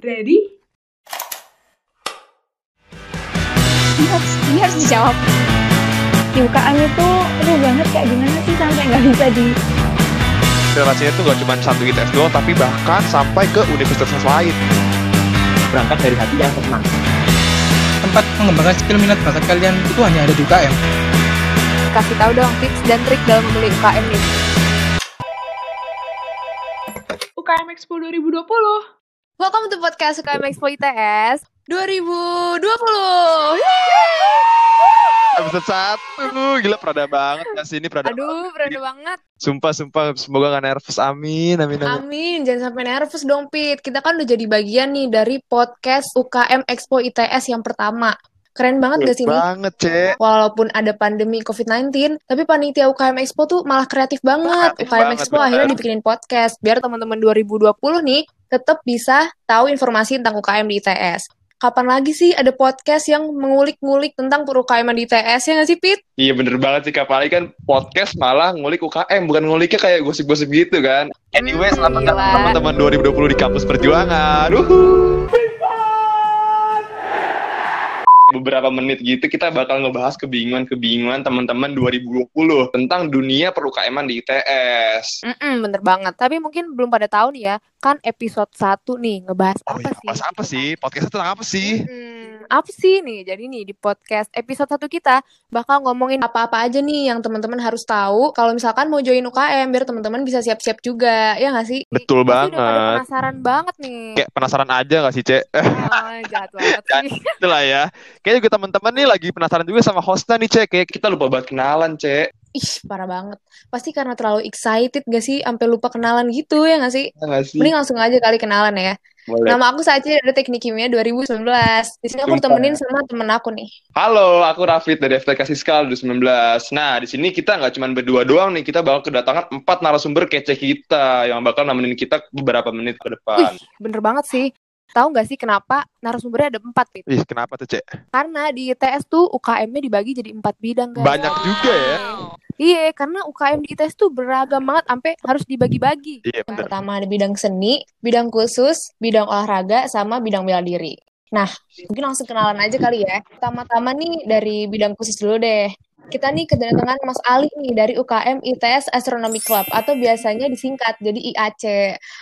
Ready? Ini harus, ini harus dijawab. Di UKM itu aduh banget kayak gimana sih sampai nggak bisa di relasinya tuh gak cuma satu ITS doang tapi bahkan sampai ke universitas lain berangkat dari hati yang senang tempat mengembangkan skill minat bakat kalian itu hanya ada di UKM Kasih tahu dong tips dan trik dalam memilih UKM nih. UKM Expo 2020. Welcome to podcast UKM Expo ITS 2020. episode satu gila perada banget gak sih ini perada Aduh, berada banget. sumpah sumpah semoga gak nervous amin amin amin Amin, jangan sampai nervous dong, Pit. Kita kan udah jadi bagian nih dari podcast UKM Expo ITS yang pertama. Keren banget gak sih nih? banget cek Walaupun ada pandemi COVID-19, tapi panitia UKM Expo tuh malah kreatif banget. Kreatif UKM banget, Expo bener. akhirnya dibikinin podcast biar teman-teman 2020 nih tetap bisa tahu informasi tentang UKM di ITS. Kapan lagi sih ada podcast yang mengulik-ngulik tentang UKM di ITS ya nggak sih, Pit? iya bener banget sih Kak Apalagi kan podcast malah ngulik UKM bukan nguliknya kayak gosip-gosip gitu kan anyway selamat datang teman-teman 2020 di kampus perjuangan Uhuh. Beberapa menit gitu kita bakal ngebahas kebingungan-kebingungan teman-teman 2020 tentang dunia perukaiman di ITS. Mm-mm, bener banget. Tapi mungkin belum pada tahu nih ya, kan episode 1 nih ngebahas Oh apa iya, sih? bahas apa sih? Podcastnya tentang apa sih? Hmm, apa sih nih? Jadi nih di podcast episode 1 kita bakal ngomongin apa-apa aja nih yang teman-teman harus tahu kalau misalkan mau join UKM biar teman-teman bisa siap-siap juga. Ya nggak sih? Betul Pasti udah banget. penasaran banget nih. Kayak penasaran aja gak sih, Cek? Oh, jahat banget sih. Itulah ya. Kayaknya juga teman-teman nih lagi penasaran juga sama hostnya nih, Cek. Kayak kita lupa banget kenalan, Cek. Ih, parah banget. Pasti karena terlalu excited gak sih? Sampai lupa kenalan gitu ya gak sih? Ya nggak sih? Mending langsung aja kali kenalan ya. Boleh. Nama aku Saci dari Teknik Kimia 2019. Di sini aku Sumpah. ditemenin sama temen aku nih. Halo, aku Rafid dari FTK Siskal 2019. Nah, di sini kita nggak cuma berdua doang nih, kita bakal kedatangan empat narasumber kece kita yang bakal nemenin kita beberapa menit ke depan. Wih, bener banget sih. Tahu nggak sih kenapa narasumbernya ada empat, Pit? Ih, kenapa tuh, Cek? Karena di ITS tuh UKM-nya dibagi jadi empat bidang, guys. Banyak juga ya. Iya, karena UKM di ITS tuh beragam banget sampai harus dibagi-bagi. Iya, Yang bener. pertama ada bidang seni, bidang khusus, bidang olahraga, sama bidang bela diri. Nah, mungkin langsung kenalan aja kali ya. Pertama-tama nih dari bidang khusus dulu deh. Kita nih kedatangan Mas Ali nih dari UKM ITS Astronomy Club atau biasanya disingkat jadi IAC.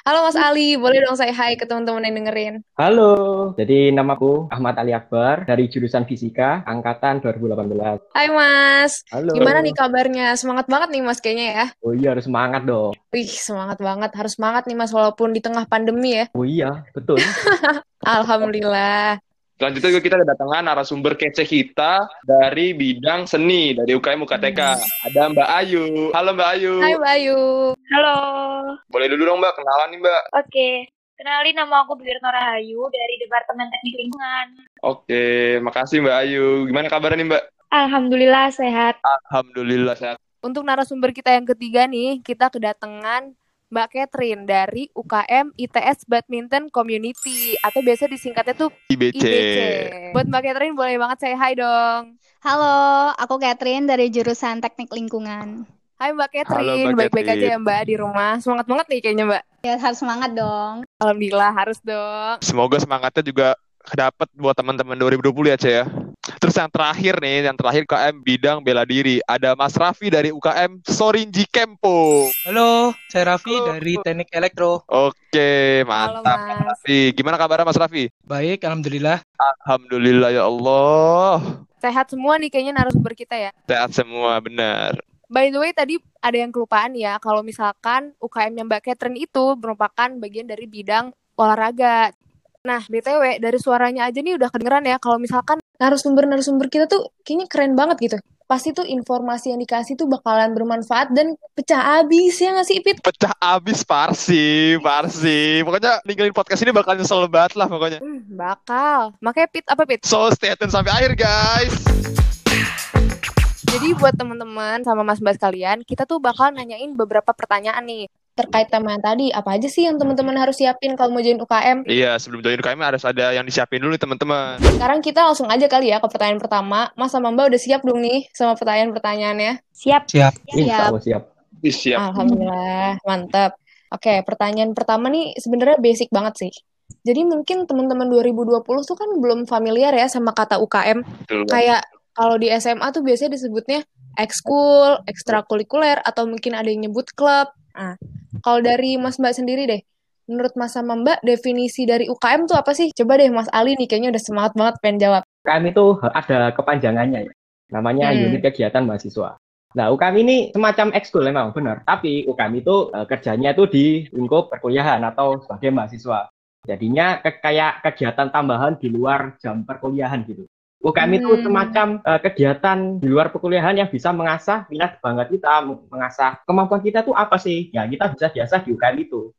Halo Mas Ali, boleh dong saya hai ke teman-teman yang dengerin. halo jadi namaku Ahmad Ali Akbar dari jurusan Fisika angkatan 2018 Hai Mas, halo gimana nih kabarnya? Semangat banget nih Mas kayaknya ya. oh iya harus semangat dong Wih, semangat banget. Harus semangat nih Mas walaupun di tengah pandemi ya. oh iya betul Alhamdulillah. Selanjutnya juga kita kedatangan narasumber kece kita dari bidang seni, dari UKM UKTK. Ada Mbak Ayu. Halo Mbak Ayu. Hai Bayu. Halo, Boleh dulu dong Mbak, kenalan nih Mbak. oke. Kenalin nama aku Birno Rahayu dari Departemen Teknik Lingkungan. Oke, makasih Mbak Ayu. Gimana kabarnya nih Mbak? Alhamdulillah sehat. Alhamdulillah sehat. Untuk narasumber kita yang ketiga nih, kita kedatangan Mbak Catherine dari UKM ITS Badminton Community atau biasa disingkatnya tuh IBC. IBC. Buat Mbak Catherine boleh banget saya hai dong. Halo, aku Catherine dari jurusan Teknik Lingkungan. Hai Mbak Halo, Catherine, baik-baik aja ya Mbak di rumah. Semangat banget nih kayaknya Mbak. Ya harus semangat dong. Alhamdulillah harus dong. Semoga semangatnya juga dapat buat teman-teman 2020 ya, Ce ya. Terus yang terakhir nih, yang terakhir UKM bidang bela diri. Ada Mas Raffi dari UKM Sorinji Kempo. halo saya Raffi Halo. dari teknik elektro Oke, Halo mantap Mas. Raffi. Gimana kabarnya Mas Raffi? baik alhamdulillah Alhamdulillah ya Allah. Sehat semua nih kayaknya narasumber kita ya. Sehat semua, benar. By the way, tadi ada yang kelupaan ya, kalau misalkan UKM-nya Mbak Catherine itu merupakan bagian dari bidang olahraga. Nah, BTW, dari suaranya aja nih udah kedengeran ya, kalau misalkan narasumber-narasumber kita tuh kayaknya keren banget gitu. Pasti tuh informasi yang dikasih tuh bakalan bermanfaat dan pecah abis ya nggak sih, Pit? Pecah abis Parsi, Parsi. Pokoknya ninggalin podcast ini bakal nyesel banget lah pokoknya. Hmm, bakal. Makanya, Pit, apa Pit? So, stay tune sampai akhir, guys. Jadi buat teman-teman sama Mas Mbak sekalian, kita tuh bakal nanyain beberapa pertanyaan nih. Terkait tema yang tadi, apa aja sih yang teman-teman harus siapin kalau mau join UKM? Iya, sebelum join UKM harus ada yang disiapin dulu nih, teman-teman. Sekarang kita langsung aja kali ya ke pertanyaan pertama. Mas sama Mbak udah siap belum nih sama pertanyaan-pertanyaannya? Siap. siap siap Ah. Siap. Alhamdulillah, mantap. Oke, pertanyaan pertama nih sebenarnya basic banget sih. Jadi mungkin teman-teman 2020 tuh kan belum familiar ya sama kata UKM. Betul. Kayak kalau di SMA tuh biasanya disebutnya ekskul, ekstrakurikuler, atau mungkin ada yang nyebut klub. Nah, kalau dari Mas Mbak sendiri deh, menurut Mas sama Mbak, definisi dari UKM tuh apa sih? Coba deh Mas Ali nih, kayaknya udah semangat banget pengen jawab. UKM itu ada kepanjangannya ya. Namanya Hmm. unit kegiatan mahasiswa. Nah, UKM ini semacam ekskul memang benar. Tapi UKM itu eh, kerjanya itu di lingkup perkuliahan atau sebagai mahasiswa. Jadinya ke- kayak kegiatan tambahan di luar jam perkuliahan gitu. UKM itu Hmm. semacam eh, kegiatan di luar perkuliahan yang bisa mengasah minat bakat kita, mengasah kemampuan kita tuh apa sih? Ya, kita bisa diasah di UKM itu.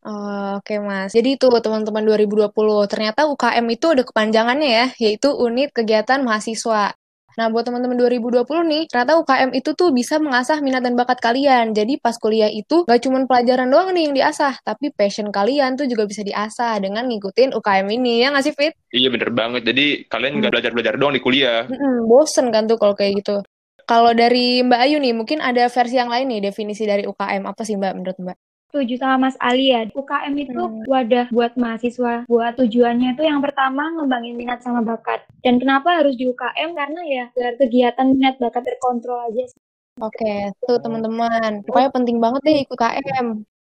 Oh, Oke Mas, jadi itu teman-teman 2020, ternyata UKM itu ada kepanjangannya ya, yaitu Unit Kegiatan Mahasiswa. Nah, buat teman-teman 2020 nih, ternyata UKM itu tuh bisa mengasah minat dan bakat kalian. Jadi pas kuliah itu gak cuma pelajaran doang nih yang diasah, tapi passion kalian tuh juga bisa diasah dengan ngikutin UKM ini, ya nggak sih Fit? Iya bener banget. Jadi kalian nggak belajar-belajar doang di kuliah. Mm-mm, bosen kan tuh kalau kayak gitu. Kalau dari Mbak Ayu nih, mungkin ada versi yang lain nih, definisi dari UKM. Apa sih Mbak menurut Mbak? Setuju sama Mas Ali ya. UKM itu Hmm. wadah buat mahasiswa. Buat tujuannya itu yang pertama ngembangin minat sama bakat. Dan kenapa harus di UKM? Karena ya biar kegiatan minat bakat terkontrol aja. Oke, tuh teman-teman. Pokoknya penting banget deh ikut UKM.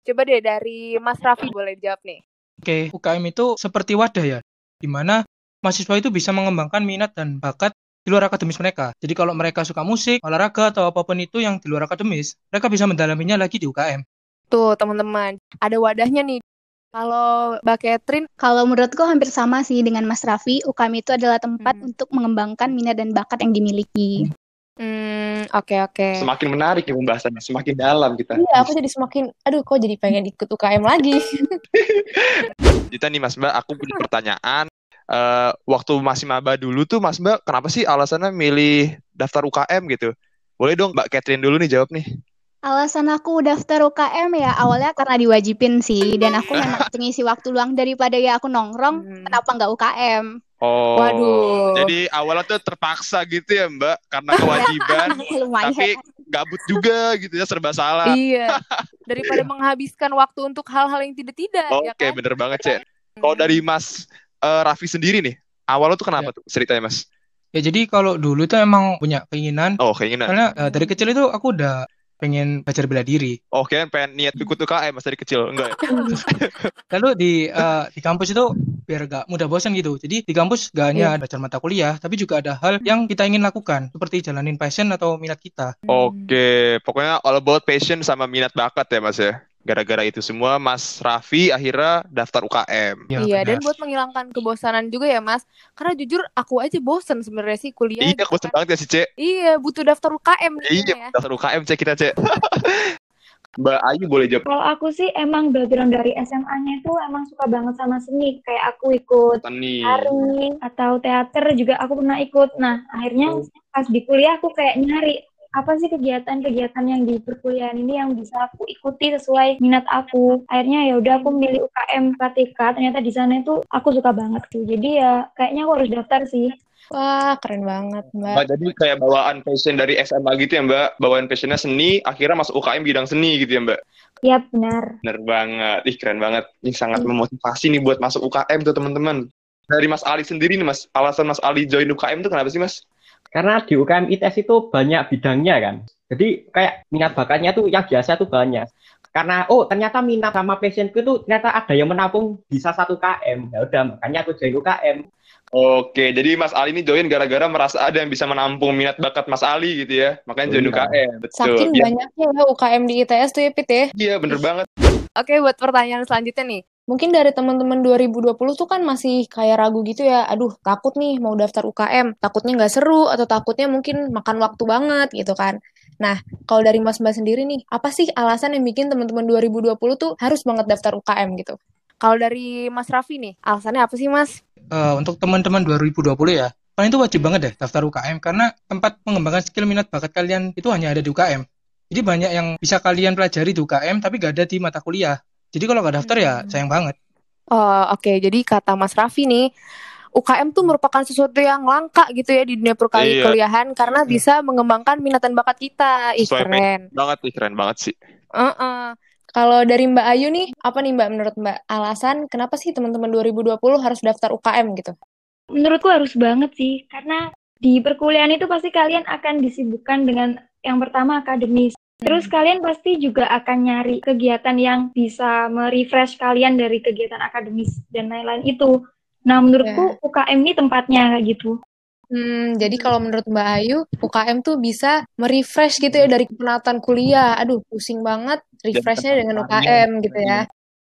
Coba deh dari Mas Raffi boleh dijawab nih. Oke, UKM itu seperti wadah ya, di mana mahasiswa itu bisa mengembangkan minat dan bakat di luar akademis mereka. Jadi kalau mereka suka musik, olahraga, atau apa pun itu yang di luar akademis, mereka bisa mendalaminya lagi di UKM. Tuh teman-teman, ada wadahnya nih. Kalau Mbak Catherine, Kalau menurutku hampir sama sih dengan Mas Raffi, UKM itu adalah tempat Hmm. untuk mengembangkan minat dan bakat yang dimiliki. hmm, oke oke. Semakin menarik ya pembahasannya, semakin dalam kita. Iya, aku jadi semakin, aduh kok jadi pengen ikut UKM lagi. Kita nih Mas Mbak, aku punya pertanyaan. Eh, waktu masih maba dulu tuh Mas Mbak, kenapa sih alasannya milih daftar UKM gitu? Boleh dong Mbak Catherine dulu nih jawab nih. Alasan aku daftar UKM ya awalnya karena diwajibin sih dan aku memang pengisi waktu luang daripada ya aku nongkrong, Hmm. kenapa nggak UKM? Oh, Waduh. jadi awalnya tuh terpaksa gitu ya Mbak, karena kewajiban, tapi gabut juga gitu ya, serba salah. iya, daripada menghabiskan waktu untuk hal-hal yang tidak-tidak, ya Oke, kan? bener banget, Cek. Kalau dari Mas eh, Raffi sendiri nih, awalnya tuh kenapa tuh ceritanya Mas? Ya jadi kalau dulu itu emang punya keinginan, Oh, keinginan. karena eh, dari kecil itu aku udah pengen belajar bela diri. Oh, kalian pengen niat ikut UKM Mas dari kecil? Enggak ya? Lalu di eh, di kampus itu biar gak mudah bosan gitu. Jadi di kampus gak hanya belajar mata kuliah, tapi juga ada hal yang kita ingin lakukan, seperti jalanin passion atau minat kita. Oke, pokoknya all about passion sama minat bakat ya Mas ya. Gara-gara itu semua Mas Raffi akhirnya daftar UKM. Ya, Iya, dan buat menghilangkan kebosanan juga ya, Mas. Karena jujur aku aja bosen sebenarnya sih kuliah. Iya, gitu bosan kan. banget ya sih, Cek. Iya, butuh daftar UKM nih Iya, ya. daftar UKM Cek kita, Cek. Mbak Ayu boleh jawab. Kalau aku sih emang background dari SMA-nya itu emang suka banget sama seni. Kayak aku ikut Nih. tari atau teater juga aku pernah ikut. Nah, akhirnya pas di kuliah aku kayak nyari apa sih kegiatan-kegiatan yang di perkuliahan ini yang bisa aku ikuti sesuai minat aku. Akhirnya ya udah aku milih UKM KTK. Ternyata di sana itu aku suka banget tuh. Jadi ya kayaknya aku harus daftar sih. Wah, keren banget, Mbak. Mbak, jadi kayak bawaan passion dari SMA gitu ya, Mbak. Bawaan passionnya seni, akhirnya masuk UKM bidang seni gitu ya, Mbak. Iya benar. Bener banget. Ih, keren banget. Ini sangat memotivasi nih buat masuk UKM tuh, teman-teman. Dari Mas Ali sendiri nih, Mas. Alasan Mas Ali join UKM tuh kenapa sih, Mas? Karena di UKM ITS itu banyak bidangnya kan. Jadi kayak minat bakatnya tuh yang biasa tuh banyak. Karena oh ternyata minat sama passionku tuh ternyata ada yang menampung bisa satu KM. Ya udah makanya aku join UKM. Oke, jadi Mas Ali ini join gara-gara merasa ada yang bisa menampung minat bakat Mas Ali gitu ya. Makanya join. UKM. Betul. Saking Iya, banyaknya ya UKM di ITS tuh ya, Pit ya. Iya, bener banget. Oke, buat pertanyaan selanjutnya nih. Mungkin dari teman-teman 2020 tuh kan masih kayak ragu gitu ya. Aduh, takut nih mau daftar UKM. Takutnya nggak seru atau takutnya mungkin makan waktu banget gitu kan. Nah, kalau dari Mas Mbak sendiri nih, apa sih alasan yang bikin teman-teman 2020 tuh harus banget daftar UKM gitu? Kalau dari Mas Raffi nih, alasannya apa sih Mas? Eh, untuk teman-teman 2020 ya, kalian itu wajib banget deh daftar UKM karena tempat pengembangan skill minat bakat kalian itu hanya ada di UKM. Jadi banyak yang bisa kalian pelajari di UKM tapi gak ada di mata kuliah. Jadi kalau nggak daftar ya Hmm. sayang banget. Oh, oke. Jadi kata Mas Raffi nih, UKM tuh merupakan sesuatu yang langka gitu ya di dunia perkali Iya. kuliahan karena bisa mengembangkan minat dan bakat kita. Ih, Sesuai keren. Banget nih, keren banget sih. Heeh. Kalau dari Mbak Ayu nih, apa nih Mbak menurut Mbak alasan kenapa sih teman-teman 2020 harus daftar UKM gitu? Menurutku harus banget sih, karena di perkuliahan itu pasti kalian akan disibukkan dengan yang pertama akademis. Terus kalian pasti juga akan nyari kegiatan yang bisa merefresh kalian dari kegiatan akademis dan lain-lain itu. Nah, menurutku UKM ini tempatnya kayak gitu. Hmm, jadi kalau menurut Mbak Ayu, UKM tuh bisa merefresh gitu ya dari kepenatan kuliah. Aduh, pusing banget refreshnya dengan UKM gitu ya.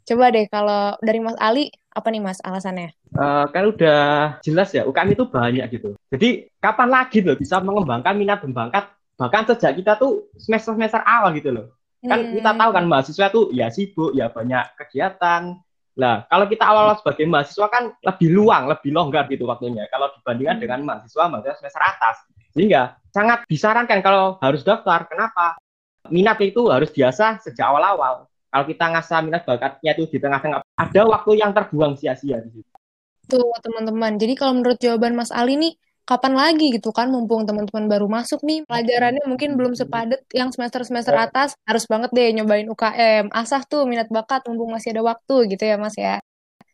Coba deh kalau dari Mas Ali, apa nih Mas alasannya? Eh, kan udah jelas ya UKM itu banyak gitu. Jadi kapan lagi loh bisa mengembangkan minat dan bakat bahkan sejak kita tuh semester semester awal gitu loh. Kan kita tahu kan mahasiswa tuh ya sibuk, ya banyak kegiatan. Nah, kalau kita awal-awal sebagai mahasiswa kan lebih luang, lebih longgar gitu waktunya. Kalau dibandingkan dengan mahasiswa mahasiswa semester atas. Sehingga sangat disarankan kalau harus daftar. Kenapa? Minat itu harus biasa sejak awal-awal. Kalau kita ngasah minat bakatnya itu di tengah-tengah, ada waktu yang terbuang sia-sia di situ. Tuh teman-teman. Jadi kalau menurut jawaban Mas Ali nih, kapan lagi gitu kan mumpung teman-teman baru masuk nih pelajarannya mungkin belum sepadet yang semester-semester atas harus banget deh nyobain UKM asah tuh minat bakat mumpung masih ada waktu gitu ya Mas ya.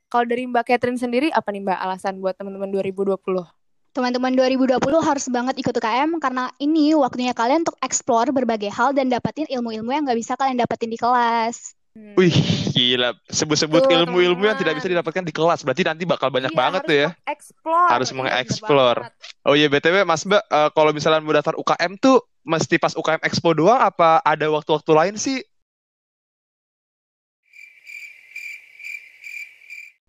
Kalau dari Mbak Catherine sendiri apa nih Mbak alasan buat teman-teman 2020 Teman-teman 2020 harus banget ikut UKM karena ini waktunya kalian untuk explore berbagai hal dan dapetin ilmu-ilmu yang nggak bisa kalian dapetin di kelas. Wih, gila. Sebut-sebut ilmu-ilmu yang tidak bisa didapatkan di kelas. Berarti nanti bakal banyak Iya, banget tuh ya. mengeksplor Harus mengeksplor. Oh iya, BTW Mas Mbak, eh, kalau misalnya mau daftar UKM tuh mesti pas UKM Expo doang apa ada waktu-waktu lain sih?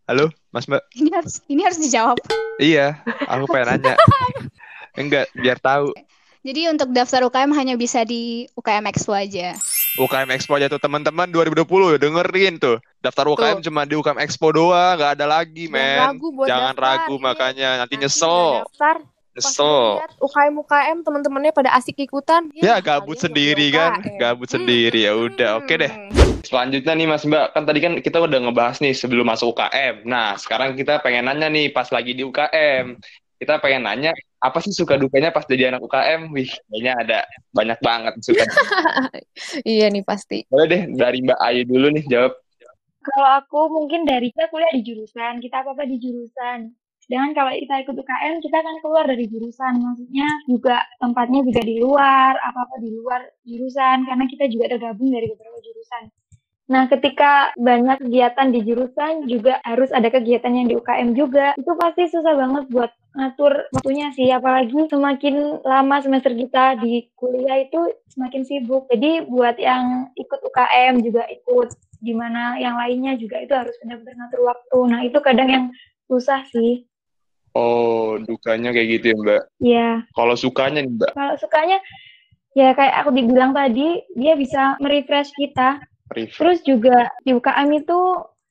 Halo, Mas Mbak. Ini harus ini harus dijawab. Iya, aku pengen nanya. Enggak, biar tahu. Jadi untuk daftar UKM hanya bisa di UKM Expo aja. UKM Expo aja tuh teman-teman 2020 dengerin tuh. Daftar UKM cuma di UKM Expo doang, nggak ada lagi, Jangan men. ragu buat Jangan daftar, ragu iya. makanya nanti Nanti nyesel. daftar Nyesel. UKM UKM teman-temannya pada asik ikutan Ya gabut kalian sendiri kan, UKM. gabut sendiri ya udah, oke deh. Selanjutnya nih Mas Mbak, kan tadi kan kita udah ngebahas nih sebelum masuk UKM. Nah, sekarang kita pengen nanya nih pas lagi di UKM. Kita pengen nanya apa sih suka dukanya pas jadi anak UKM? Wih, kayaknya ada banyak banget suka. iya nih pasti Boleh deh dari Mbak Ayu dulu nih jawab. Kalau aku mungkin dari kita kuliah di jurusan, kita apa-apa di jurusan. Sedangkan kalau kita ikut UKM, kita akan keluar dari jurusan. Maksudnya juga tempatnya juga di luar, apa-apa di luar jurusan, karena kita juga tergabung dari beberapa jurusan. Nah, ketika banyak kegiatan di jurusan, juga harus ada kegiatan yang di UKM juga. Itu pasti susah banget buat ngatur waktunya sih. Apalagi semakin lama semester kita di kuliah itu semakin sibuk. Jadi buat yang ikut UKM juga ikut di mana yang lainnya juga itu harus benar-benar ngatur waktu. Nah, itu kadang yang susah sih. Oh, dukanya kayak gitu ya Mbak. Ya, Kalau sukanya nih Mbak, kalau sukanya ya kayak aku dibilang tadi, dia bisa merefresh kita. Rif. Terus juga di UKM itu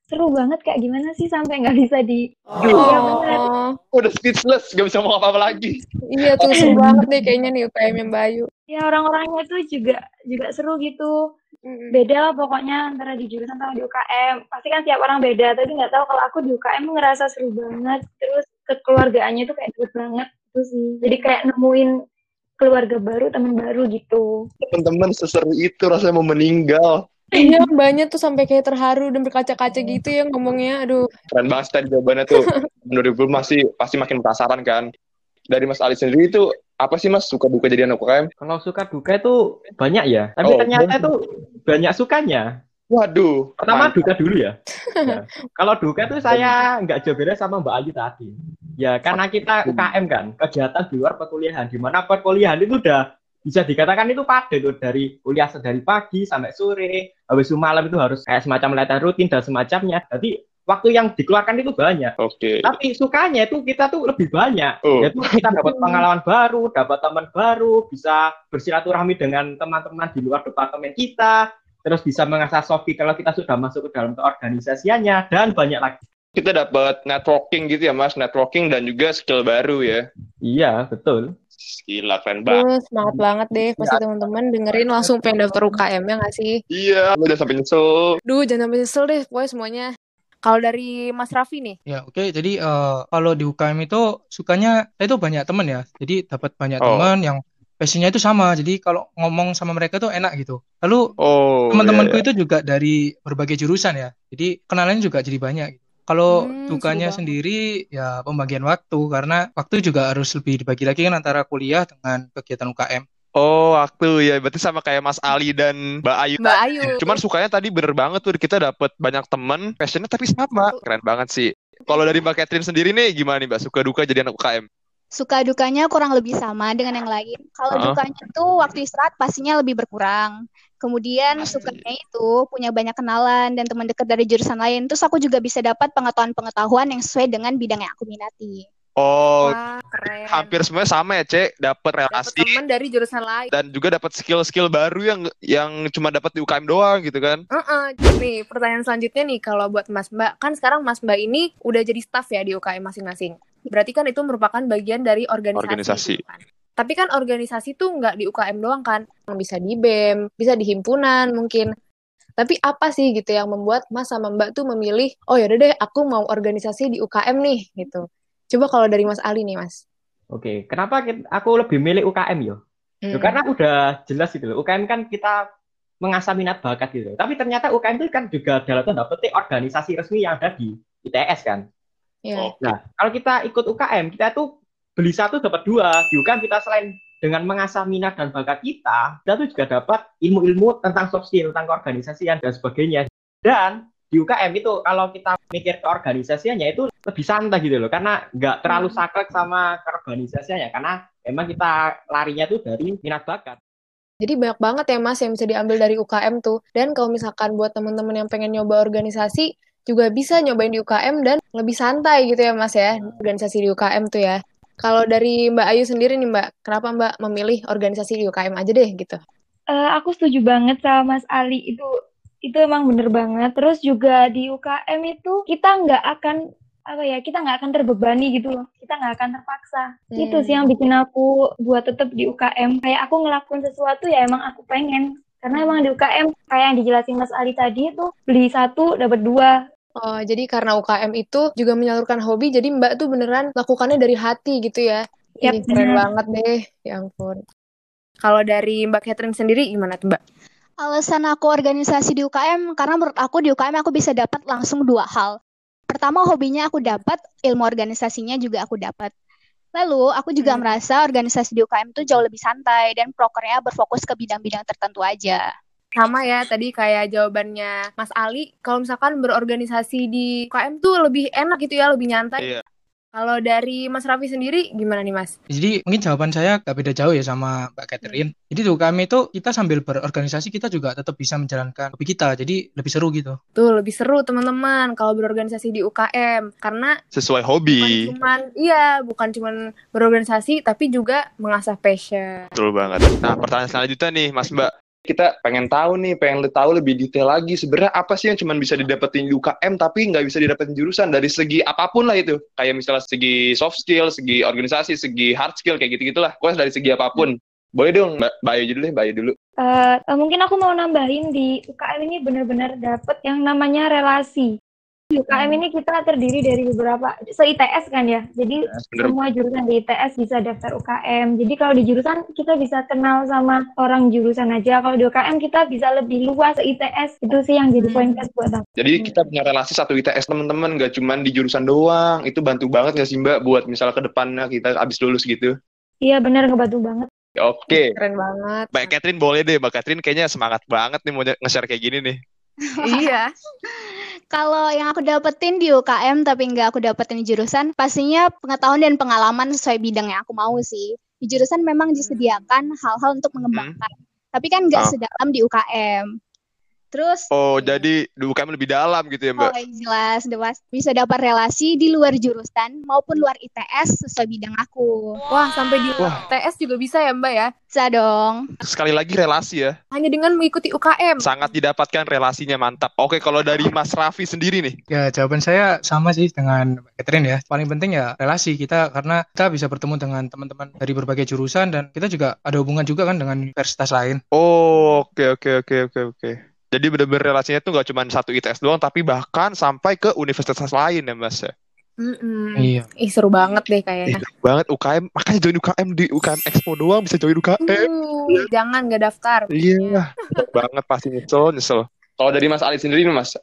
seru banget kayak gimana sih sampai nggak bisa di Iya oh Udah speechless, gak bisa ngomong apa-apa lagi. iya tuh seru banget deh kayaknya nih UKM yang Bayu Ya orang-orangnya tuh juga juga seru gitu. Beda lah pokoknya antara di jurusan sama di UKM. Pasti kan tiap orang beda, tapi nggak tahu kalau aku di UKM ngerasa seru banget. Terus kekeluargaannya tuh kayak deket banget itu sih. Jadi kayak nemuin keluarga baru, teman baru gitu. Teman-teman seseru itu rasanya mau meninggal. Iya mbaknya tuh sampai kayak terharu dan berkaca-kaca gitu ya ngomongnya aduh Keren banget tadi jawabannya tuh. Menurut gue masih pasti makin penasaran kan. Dari Mas Ali sendiri itu apa sih Mas suka duka jadi anak UKM? Kalau suka duka itu banyak ya, tapi Oh, ternyata itu banyak sukanya. Waduh. Pertama mantap. duka dulu ya. Ya. Kalau duka tuh saya nggak jauh beda sama Mbak Ayu tadi. Ya karena kita UKM kan, kegiatan di luar perkuliahan, di mana perkuliahan itu udah bisa dikatakan itu padat tuh dari kuliah dari pagi sampai sore, habis itu malam itu harus kayak semacam latihan rutin dan semacamnya. Jadi waktu yang dikeluarkan itu banyak. Oke. Tapi sukanya itu kita tuh lebih banyak. Oh. Yaitu kita dapat pengalaman baru, dapat teman baru, bisa bersilaturahmi dengan teman-teman di luar departemen kita, terus bisa mengasah soft skill kalau kita sudah masuk ke dalam keorganisasiannya dan banyak lagi. Kita dapat networking gitu ya Mas, networking dan juga skill baru ya. Iya, betul. Gila keren banget. Duh, semangat banget deh pasti teman-teman dengerin langsung pengen daftar UKM ya nggak sih Iya, udah sampai nyesel. duh jangan sampai nyesel deh pokoknya semuanya kalau dari Mas Raffi nih Ya, oke. Jadi eh, kalau di UKM itu sukanya saya itu banyak teman ya. Jadi dapat banyak Oh. teman yang passionnya itu sama. Jadi kalau ngomong sama mereka tuh enak gitu. Lalu Oh, teman-temanku iya, iya. itu juga dari berbagai jurusan ya. Jadi kenalannya juga jadi banyak. gitu. Kalau Hmm, dukanya sendiri ya pembagian waktu karena waktu juga harus lebih dibagi lagi kan antara kuliah dengan kegiatan UKM. Oh, waktu ya. Berarti sama kayak Mas Ali dan Mbak Ayu Mbak. Ayu. Cuman sukanya tadi bener banget tuh kita dapet banyak temen, passionnya tapi sama. Keren banget sih. Kalau dari Mbak Catherine sendiri nih gimana nih Mbak? Suka duka jadi anak UKM? Suka dukanya kurang lebih sama dengan yang lain. Kalau Heeh. dukanya tuh waktu istirahat pastinya lebih berkurang. Kemudian Pasti. sukanya itu punya banyak kenalan dan teman dekat dari jurusan lain. Terus aku juga bisa dapat pengetahuan-pengetahuan yang sesuai dengan bidang yang aku minati. Oh, Wah, keren. hampir semuanya sama ya, Cek. Dapat Dapat relasi teman dari jurusan lain. dan juga dapat skill-skill baru yang yang cuma dapat di UKM doang gitu kan. Heeh. Nih, pertanyaan selanjutnya nih kalau buat Mas Mbak, kan sekarang Mas Mbak ini udah jadi staff ya di UKM masing-masing. Berarti kan itu merupakan bagian dari organisasi. Organisasi. gitu kan. Tapi kan organisasi tuh nggak di UKM doang kan, bisa di BEM, bisa di himpunan mungkin. Tapi apa sih gitu yang membuat Mas sama Mbak tuh memilih, oh yaudah deh aku mau organisasi di UKM nih gitu. Coba kalau dari Mas Ali nih Mas. Oke, kenapa kita- aku lebih milih UKM yo? Hmm. Yo, karena udah jelas gitu loh. UKM kan kita mengasah minat bakat gitu. Tapi ternyata UKM itu kan juga dalam tanda petik organisasi resmi yang ada di ITS kan. Ya. Nah, kalau kita ikut UKM, kita tuh beli satu dapat dua. UKM kita selain dengan mengasah minat dan bakat kita, kita tuh juga dapat ilmu-ilmu tentang soft skill, tentang keorganisasian dan sebagainya. Dan di UKM itu kalau kita mikir ke organisasiannya itu lebih santai gitu loh, karena nggak terlalu saklek sama keorganisasiannya, karena memang kita larinya tuh dari minat bakat. Jadi banyak banget ya Mas yang bisa diambil dari UKM tuh. Dan kalau misalkan buat teman-teman yang pengen nyoba organisasi, juga bisa nyobain di UKM dan lebih santai gitu ya Mas ya, organisasi di UKM tuh ya. Kalau dari Mbak Ayu sendiri nih Mbak, kenapa Mbak memilih organisasi di UKM aja deh gitu? Eh, aku setuju banget sama Mas Ali itu itu emang bener banget. Terus juga di UKM itu kita nggak akan apa ya kita nggak akan terbebani gitu loh. Kita nggak akan terpaksa. Hmm. Itu sih yang bikin aku buat tetap di UKM. Kayak aku ngelakuin sesuatu ya emang aku pengen. Karena emang di UKM kayak yang dijelasin Mas Ali tadi itu beli satu dapat dua. Oh, jadi karena UKM itu juga menyalurkan hobi, jadi Mbak tuh beneran lakukannya dari hati gitu ya. Yap, Ih, keren bener. banget deh, ya ampun. Kalau dari Mbak Catherine sendiri gimana tuh Mbak? Alasan aku organisasi di UKM karena menurut aku di UKM aku bisa dapat langsung dua hal. Pertama hobinya aku dapat, ilmu organisasinya juga aku dapat. Lalu aku juga Hmm. merasa organisasi di UKM itu jauh lebih santai dan prokernya berfokus ke bidang-bidang tertentu aja. Sama ya, tadi kayak jawabannya Mas Ali, kalau misalkan berorganisasi di UKM tuh lebih enak gitu ya, lebih nyantai. Iya. Kalau dari Mas Raffi sendiri gimana nih Mas? Jadi mungkin jawaban saya gak beda jauh ya sama Mbak Catherine. Jadi di UKM itu kita sambil berorganisasi kita juga tetap bisa menjalankan hobi kita. Jadi lebih seru gitu. Tuh lebih seru teman-teman kalau berorganisasi di UKM karena Sesuai bukan hobi. cuman iya, bukan cuman berorganisasi tapi juga mengasah passion. Betul banget. Nah, pertanyaan selanjutnya nih, Mas Mbak. Kita pengen tahu nih, pengen tahu lebih detail lagi. Sebenarnya apa sih yang cuma bisa didapetin di UKM tapi nggak bisa didapetin jurusan dari segi apa pun lah itu. Kayak misalnya segi soft skill, segi organisasi, segi hard skill kayak gitu-gitulah. Pokoknya dari segi apa pun. Boleh dong, Mbak Bayu dulu deh, Bayu dulu. Eh, mungkin aku mau nambahin di UKM ini benar-benar dapet yang namanya relasi. Di UKM ini kita terdiri dari beberapa se-ITS kan ya. Jadi bener. semua jurusan di ITS bisa daftar UKM. Jadi kalau di jurusan kita bisa kenal sama orang jurusan aja. Kalau di UKM kita bisa lebih luas se-ITS. Itu sih yang jadi poin plus buat aku. Jadi kita punya relasi satu ITS teman-teman, nggak cuma di jurusan doang. Itu bantu banget nggak sih Mbak buat misalnya ke depannya kita abis lulus gitu. Iya benar ngebantu banget. Oke. Keren banget. Mbak Catherine boleh deh, Mbak Catherine kayaknya semangat banget nih mau nge-share kayak gini nih. iya. Kalau yang aku dapetin di UKM tapi nggak aku dapetin di jurusan, pastinya pengetahuan dan pengalaman sesuai bidang yang aku mau sih. Di jurusan memang disediakan hal-hal untuk mengembangkan, tapi kan nggak Oh. sedalam di UKM. Terus Oh, jadi di UKM lebih dalam gitu ya, Mbak? Oh, jelas, jelas. Bisa dapat relasi di luar jurusan maupun luar ITS sesuai bidang aku. Wah, sampai di Wah. TS juga bisa ya Mbak ya? Bisa dong. Sekali lagi relasi ya. Hanya dengan mengikuti UKM. Sangat didapatkan relasinya mantap. Oke, kalau dari Mas Raffi sendiri nih. Ya jawaban saya sama sih dengan Mbak Catherine ya. Paling penting ya relasi kita karena kita bisa bertemu dengan teman-teman dari berbagai jurusan dan kita juga ada hubungan juga kan dengan universitas lain. Oh, oke oke oke oke oke. Jadi bener-bener relasinya tuh nggak cuma satu ITS doang, tapi bahkan sampai ke universitas lain ya, Mas ya. Mm-mm. Iya. Ih seru banget deh kayaknya. Ih, banget UKM makanya join UKM di UKM Expo doang bisa join UKM. Uh, jangan gak daftar. Iya, banget pasti nyesel nyesel. Kalau dari Mas Ali sendiri nih Mas,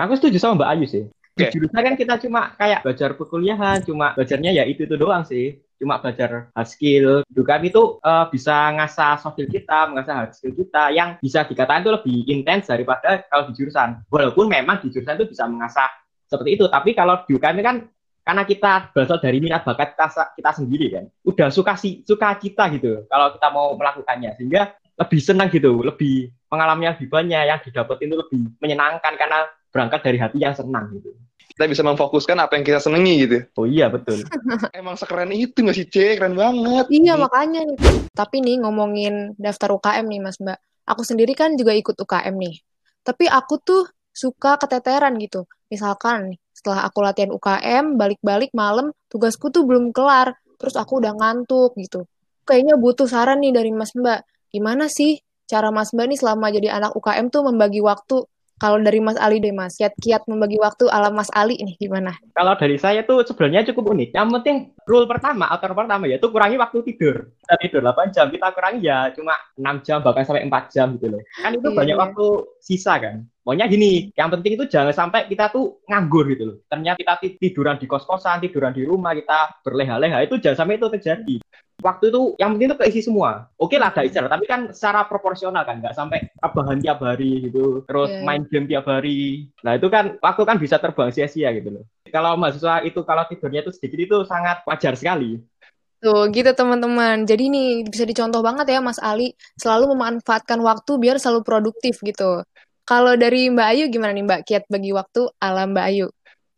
Aku setuju sama Mbak Ayu sih. Di jurusan kan kita cuma kayak belajar perkuliahan, cuma belajarnya ya itu itu doang sih. Cuma belajar hard skill. Juga itu eh, bisa ngasah soft skill kita, mengasah hard skill kita yang bisa dikatakan itu lebih intens daripada kalau di jurusan. Walaupun memang di jurusan itu bisa mengasah seperti itu, tapi kalau di UKM kan karena kita berasal dari minat bakat kita, kita sendiri kan, udah suka si suka kita gitu kalau kita mau melakukannya sehingga lebih senang gitu, lebih pengalaman yang lebih banyak yang didapetin itu lebih menyenangkan karena berangkat dari hati yang senang gitu. Kita bisa memfokuskan apa yang kita senengi gitu. Oh iya betul. Emang sekeren itu nggak sih, C? Keren banget. Iya makanya nih. Tapi nih ngomongin daftar UKM nih Mas Mbak. Aku sendiri kan juga ikut UKM nih. Tapi aku tuh suka keteteran gitu. Misalkan nih, setelah aku latihan UKM, balik-balik malam, tugasku tuh belum kelar. Terus aku udah ngantuk gitu. Kayaknya butuh saran nih dari Mas Mbak. Gimana sih cara Mas Mbak nih selama jadi anak UKM tuh membagi waktu? Kalau dari Mas Ali deh Mas, kiat-kiat membagi waktu ala Mas Ali nih gimana? Kalau dari saya tuh sebenarnya cukup unik. Yang penting rule pertama, aturan pertama ya itu kurangi waktu tidur. Kita tidur 8 jam, kita kurangi ya cuma 6 jam bahkan sampai 4 jam gitu loh. Kan itu Iya, banyak iya. waktu sisa kan. Pokoknya gini, yang penting itu jangan sampai kita tuh nganggur gitu loh. Ternyata kita ti- tiduran di kos-kosan, tiduran di rumah, kita berleha-leha, itu jangan sampai itu terjadi. Waktu itu yang penting itu keisi semua. Oke lah ada istirahat, tapi kan secara proporsional kan, nggak sampai rebahan tiap hari gitu, terus iya. main game tiap hari. Nah itu kan waktu kan bisa terbang sia-sia gitu loh. Kalau mahasiswa itu kalau tidurnya itu sedikit itu sangat wajar sekali. Tuh, gitu teman-teman. Jadi nih bisa dicontoh banget ya Mas Ali selalu memanfaatkan waktu biar selalu produktif gitu. Kalau dari Mbak Ayu gimana nih Mbak kiat bagi waktu ala Mbak Ayu?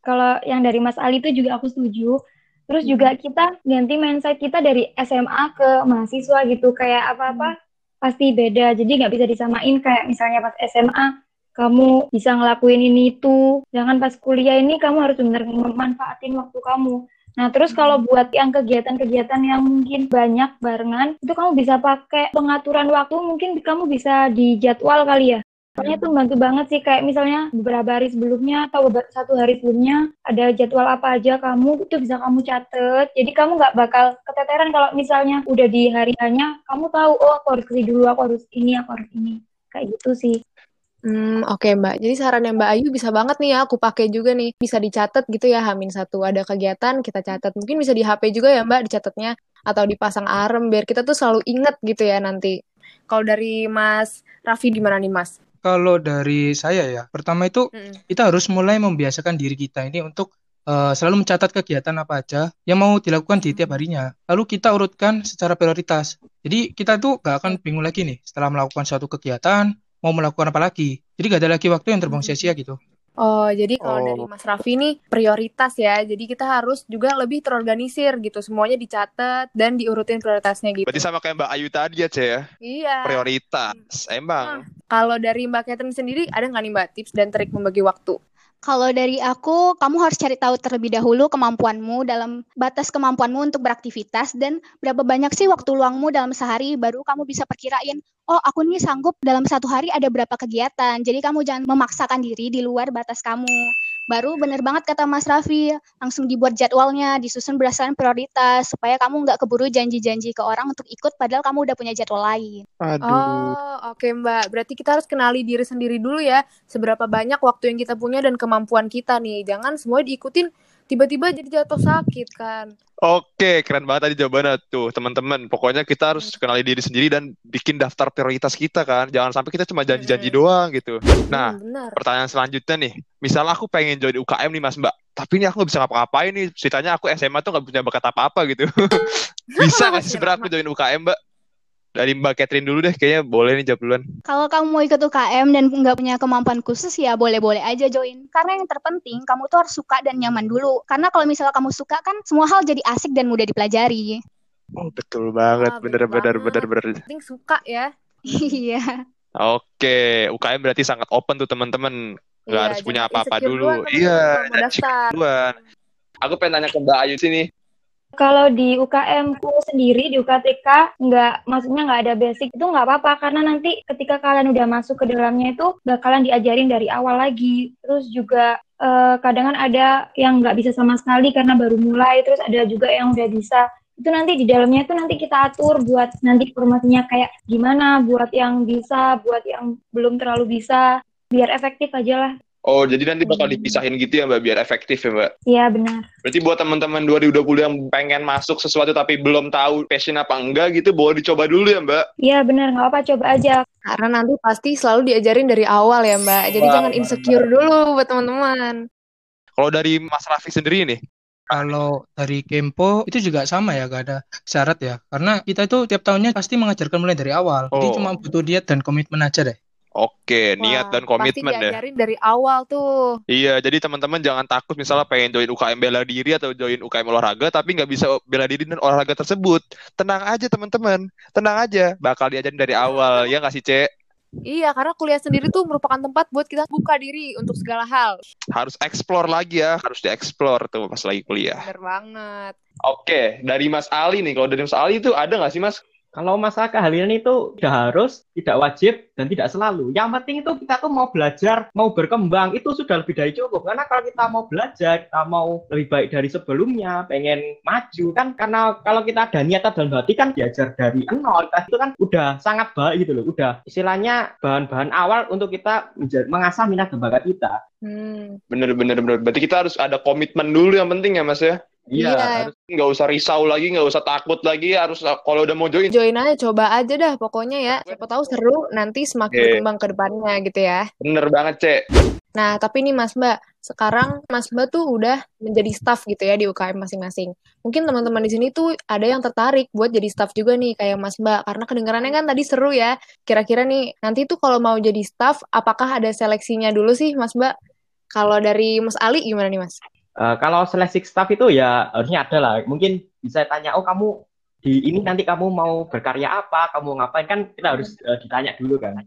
Kalau yang dari Mas Ali itu juga aku setuju. Terus juga kita ganti mindset kita dari SMA ke mahasiswa gitu. Kayak apa-apa pasti beda. Jadi nggak bisa disamain kayak misalnya pas SMA kamu bisa ngelakuin ini itu. Jangan pas kuliah ini kamu harus benar memanfaatin waktu kamu. Nah, terus kalau buat yang kegiatan-kegiatan yang mungkin banyak barengan, itu kamu bisa pakai pengaturan waktu, mungkin kamu bisa dijadwal kali ya. Pokoknya itu membantu banget sih, kayak misalnya beberapa hari sebelumnya atau satu hari sebelumnya ada jadwal apa aja kamu, itu bisa kamu catet. Jadi kamu nggak bakal keteteran kalau misalnya udah di hari hanya, kamu tahu, oh aku harus ke sini dulu, aku harus ini, aku harus ini. Kayak gitu sih. Hmm, oke Mbak. Jadi sarannya Mbak Ayu bisa banget nih ya, aku pakai juga nih. Bisa dicatat gitu ya, Hamin satu. Ada kegiatan, kita catat. Mungkin bisa di HP juga ya Mbak, dicatatnya. Atau dipasang alarm, biar kita tuh selalu inget gitu ya nanti. Kalau dari Mas Raffi gimana nih Mas? Kalau dari saya ya, pertama itu Mm-mm. kita harus mulai membiasakan diri kita ini untuk eh, selalu mencatat kegiatan apa aja yang mau dilakukan di tiap harinya. Lalu kita urutkan secara prioritas. Jadi kita tuh gak akan bingung lagi nih setelah melakukan suatu kegiatan, mau melakukan apa lagi. Jadi gak ada lagi waktu yang terbuang sia-sia gitu. Oh, jadi kalau Oh. dari Mas Raffi nih prioritas ya. Jadi kita harus juga lebih terorganisir gitu. Semuanya dicatat dan diurutin prioritasnya gitu. Berarti sama kayak Mbak Ayu tadi C ya. Iya. Prioritas. Emang. Kalau dari Mbak Catherine sendiri, ada nggak nih Mbak tips dan trik membagi waktu? Kalau dari aku, kamu harus cari tahu terlebih dahulu kemampuanmu dalam batas kemampuanmu untuk beraktivitas dan berapa banyak sih waktu luangmu dalam sehari baru kamu bisa perkirain, oh aku nih sanggup dalam satu hari ada berapa kegiatan. Jadi kamu jangan memaksakan diri di luar batas kamu. Baru bener banget kata Mas Raffi, langsung dibuat jadwalnya, disusun berdasarkan prioritas supaya kamu nggak keburu janji-janji ke orang untuk ikut padahal kamu udah punya jadwal lain. Aduh. Oh, oke Mbak. Berarti kita harus kenali diri sendiri dulu ya. Seberapa banyak waktu yang kita punya dan kemampuan kita nih. Jangan semua diikutin tiba-tiba jadi jatuh sakit kan. Oke, keren banget tadi jawabannya tuh, teman-teman. Pokoknya kita harus kenali diri sendiri dan bikin daftar prioritas kita kan. Jangan sampai kita cuma janji-janji doang gitu. Nah, Hmm, benar. pertanyaan selanjutnya nih. Misalnya aku pengen join UKM nih Mas Mbak, tapi ini aku nggak bisa ngapa-ngapain nih. Ceritanya aku SMA tuh nggak punya bakat apa-apa gitu. bisa nggak sih sebenarnya aku join UKM Mbak? Dari Mbak Catherine dulu deh, kayaknya boleh nih jawab duluan. Kalau kamu mau ikut UKM dan nggak punya kemampuan khusus ya boleh-boleh aja join. Karena yang terpenting kamu tuh harus suka dan nyaman dulu. Karena kalau misalnya kamu suka kan semua hal jadi asik dan mudah dipelajari. Oh, betul banget, bener-bener, banget. bener-bener. Penting suka ya. Iya. Oke, UKM berarti sangat open tuh teman-teman. Nggak Iya, harus punya apa-apa dulu. Iya, duluan. Aku pengen tanya ke Mbak Ayu sini. Kalau di UKM ku sendiri di UKTK nggak, maksudnya nggak ada basic itu nggak apa-apa karena nanti ketika kalian udah masuk ke dalamnya itu bakalan diajarin dari awal lagi. Terus juga eh, kadang kan ada yang nggak bisa sama sekali karena baru mulai, terus ada juga yang udah bisa. Itu nanti di dalamnya itu nanti kita atur buat nanti informasinya kayak gimana, buat yang bisa, buat yang belum terlalu bisa, biar efektif aja lah. Oh, jadi nanti bakal dipisahin gitu ya, Mbak, biar efektif ya, Mbak. Iya benar. Berarti buat teman-teman 2020 yang pengen masuk sesuatu tapi belum tahu passion apa enggak gitu, boleh dicoba dulu ya, Mbak. Iya benar, nggak apa coba aja. Karena nanti pasti selalu diajarin dari awal ya Mbak. Jadi Wah, jangan insecure dulu buat teman-teman. Kalau dari Mas Raffi sendiri nih, Kalau dari Kempo itu juga sama ya, gak ada syarat ya. Karena kita itu tiap tahunnya pasti mengajarkan mulai dari awal. Jadi Oh. cuma butuh diet dan komitmen aja deh. Oke, niat Wah, dan komitmen Pasti deh. diajarin dari awal tuh. Iya, jadi teman-teman jangan takut misalnya pengen join UKM bela diri atau join UKM olahraga tapi nggak bisa bela diri dan olahraga tersebut. Tenang aja teman-teman, tenang aja, bakal diajarin dari awal ya nggak sih, Cek? Iya, karena kuliah sendiri tuh merupakan tempat buat kita buka diri untuk segala hal. Harus explore lagi ya, harus dieksplor tuh pas lagi kuliah. Bener banget. Oke, dari Mas Ali nih, kalau dari Mas Ali itu ada nggak sih Mas? Kalau masalah keahlian itu tidak harus, tidak wajib, dan tidak selalu. Yang penting itu kita tuh mau belajar, mau berkembang, itu sudah lebih dari cukup. Karena kalau kita mau belajar, kita mau lebih baik dari sebelumnya, pengen maju, kan karena kalau kita ada niatan dalam hati kan diajar dari nol, kita itu kan udah sangat baik gitu loh. Udah istilahnya bahan-bahan awal untuk kita mengasah minat dan bakat kita. Hmm. Bener, bener, bener. Berarti kita harus ada komitmen dulu yang penting ya Mas ya. Iya. harus Nggak usah risau lagi, nggak usah takut lagi. Harus kalau udah mau join, Join aja, coba aja dah pokoknya ya. Siapa tahu seru, nanti semakin Oke. berkembang ke depannya gitu ya. bener banget Cek. Nah, tapi nih Mas Mbak, sekarang Mas Mbak tuh udah menjadi staff gitu ya di UKM masing-masing. Mungkin teman-teman di sini tuh ada yang tertarik buat jadi staff juga nih kayak Mas Mbak. Karena kedengarannya kan tadi seru ya. Kira-kira nih, nanti tuh kalau mau jadi staff, apakah ada seleksinya dulu sih Mas Mbak? Kalau dari Mas Ali gimana nih Mas? Eh, kalau seleksi staff itu ya harusnya ada lah. Mungkin bisa tanya, oh kamu di ini nanti kamu mau berkarya apa, kamu ngapain kan kita harus eh, ditanya dulu kan.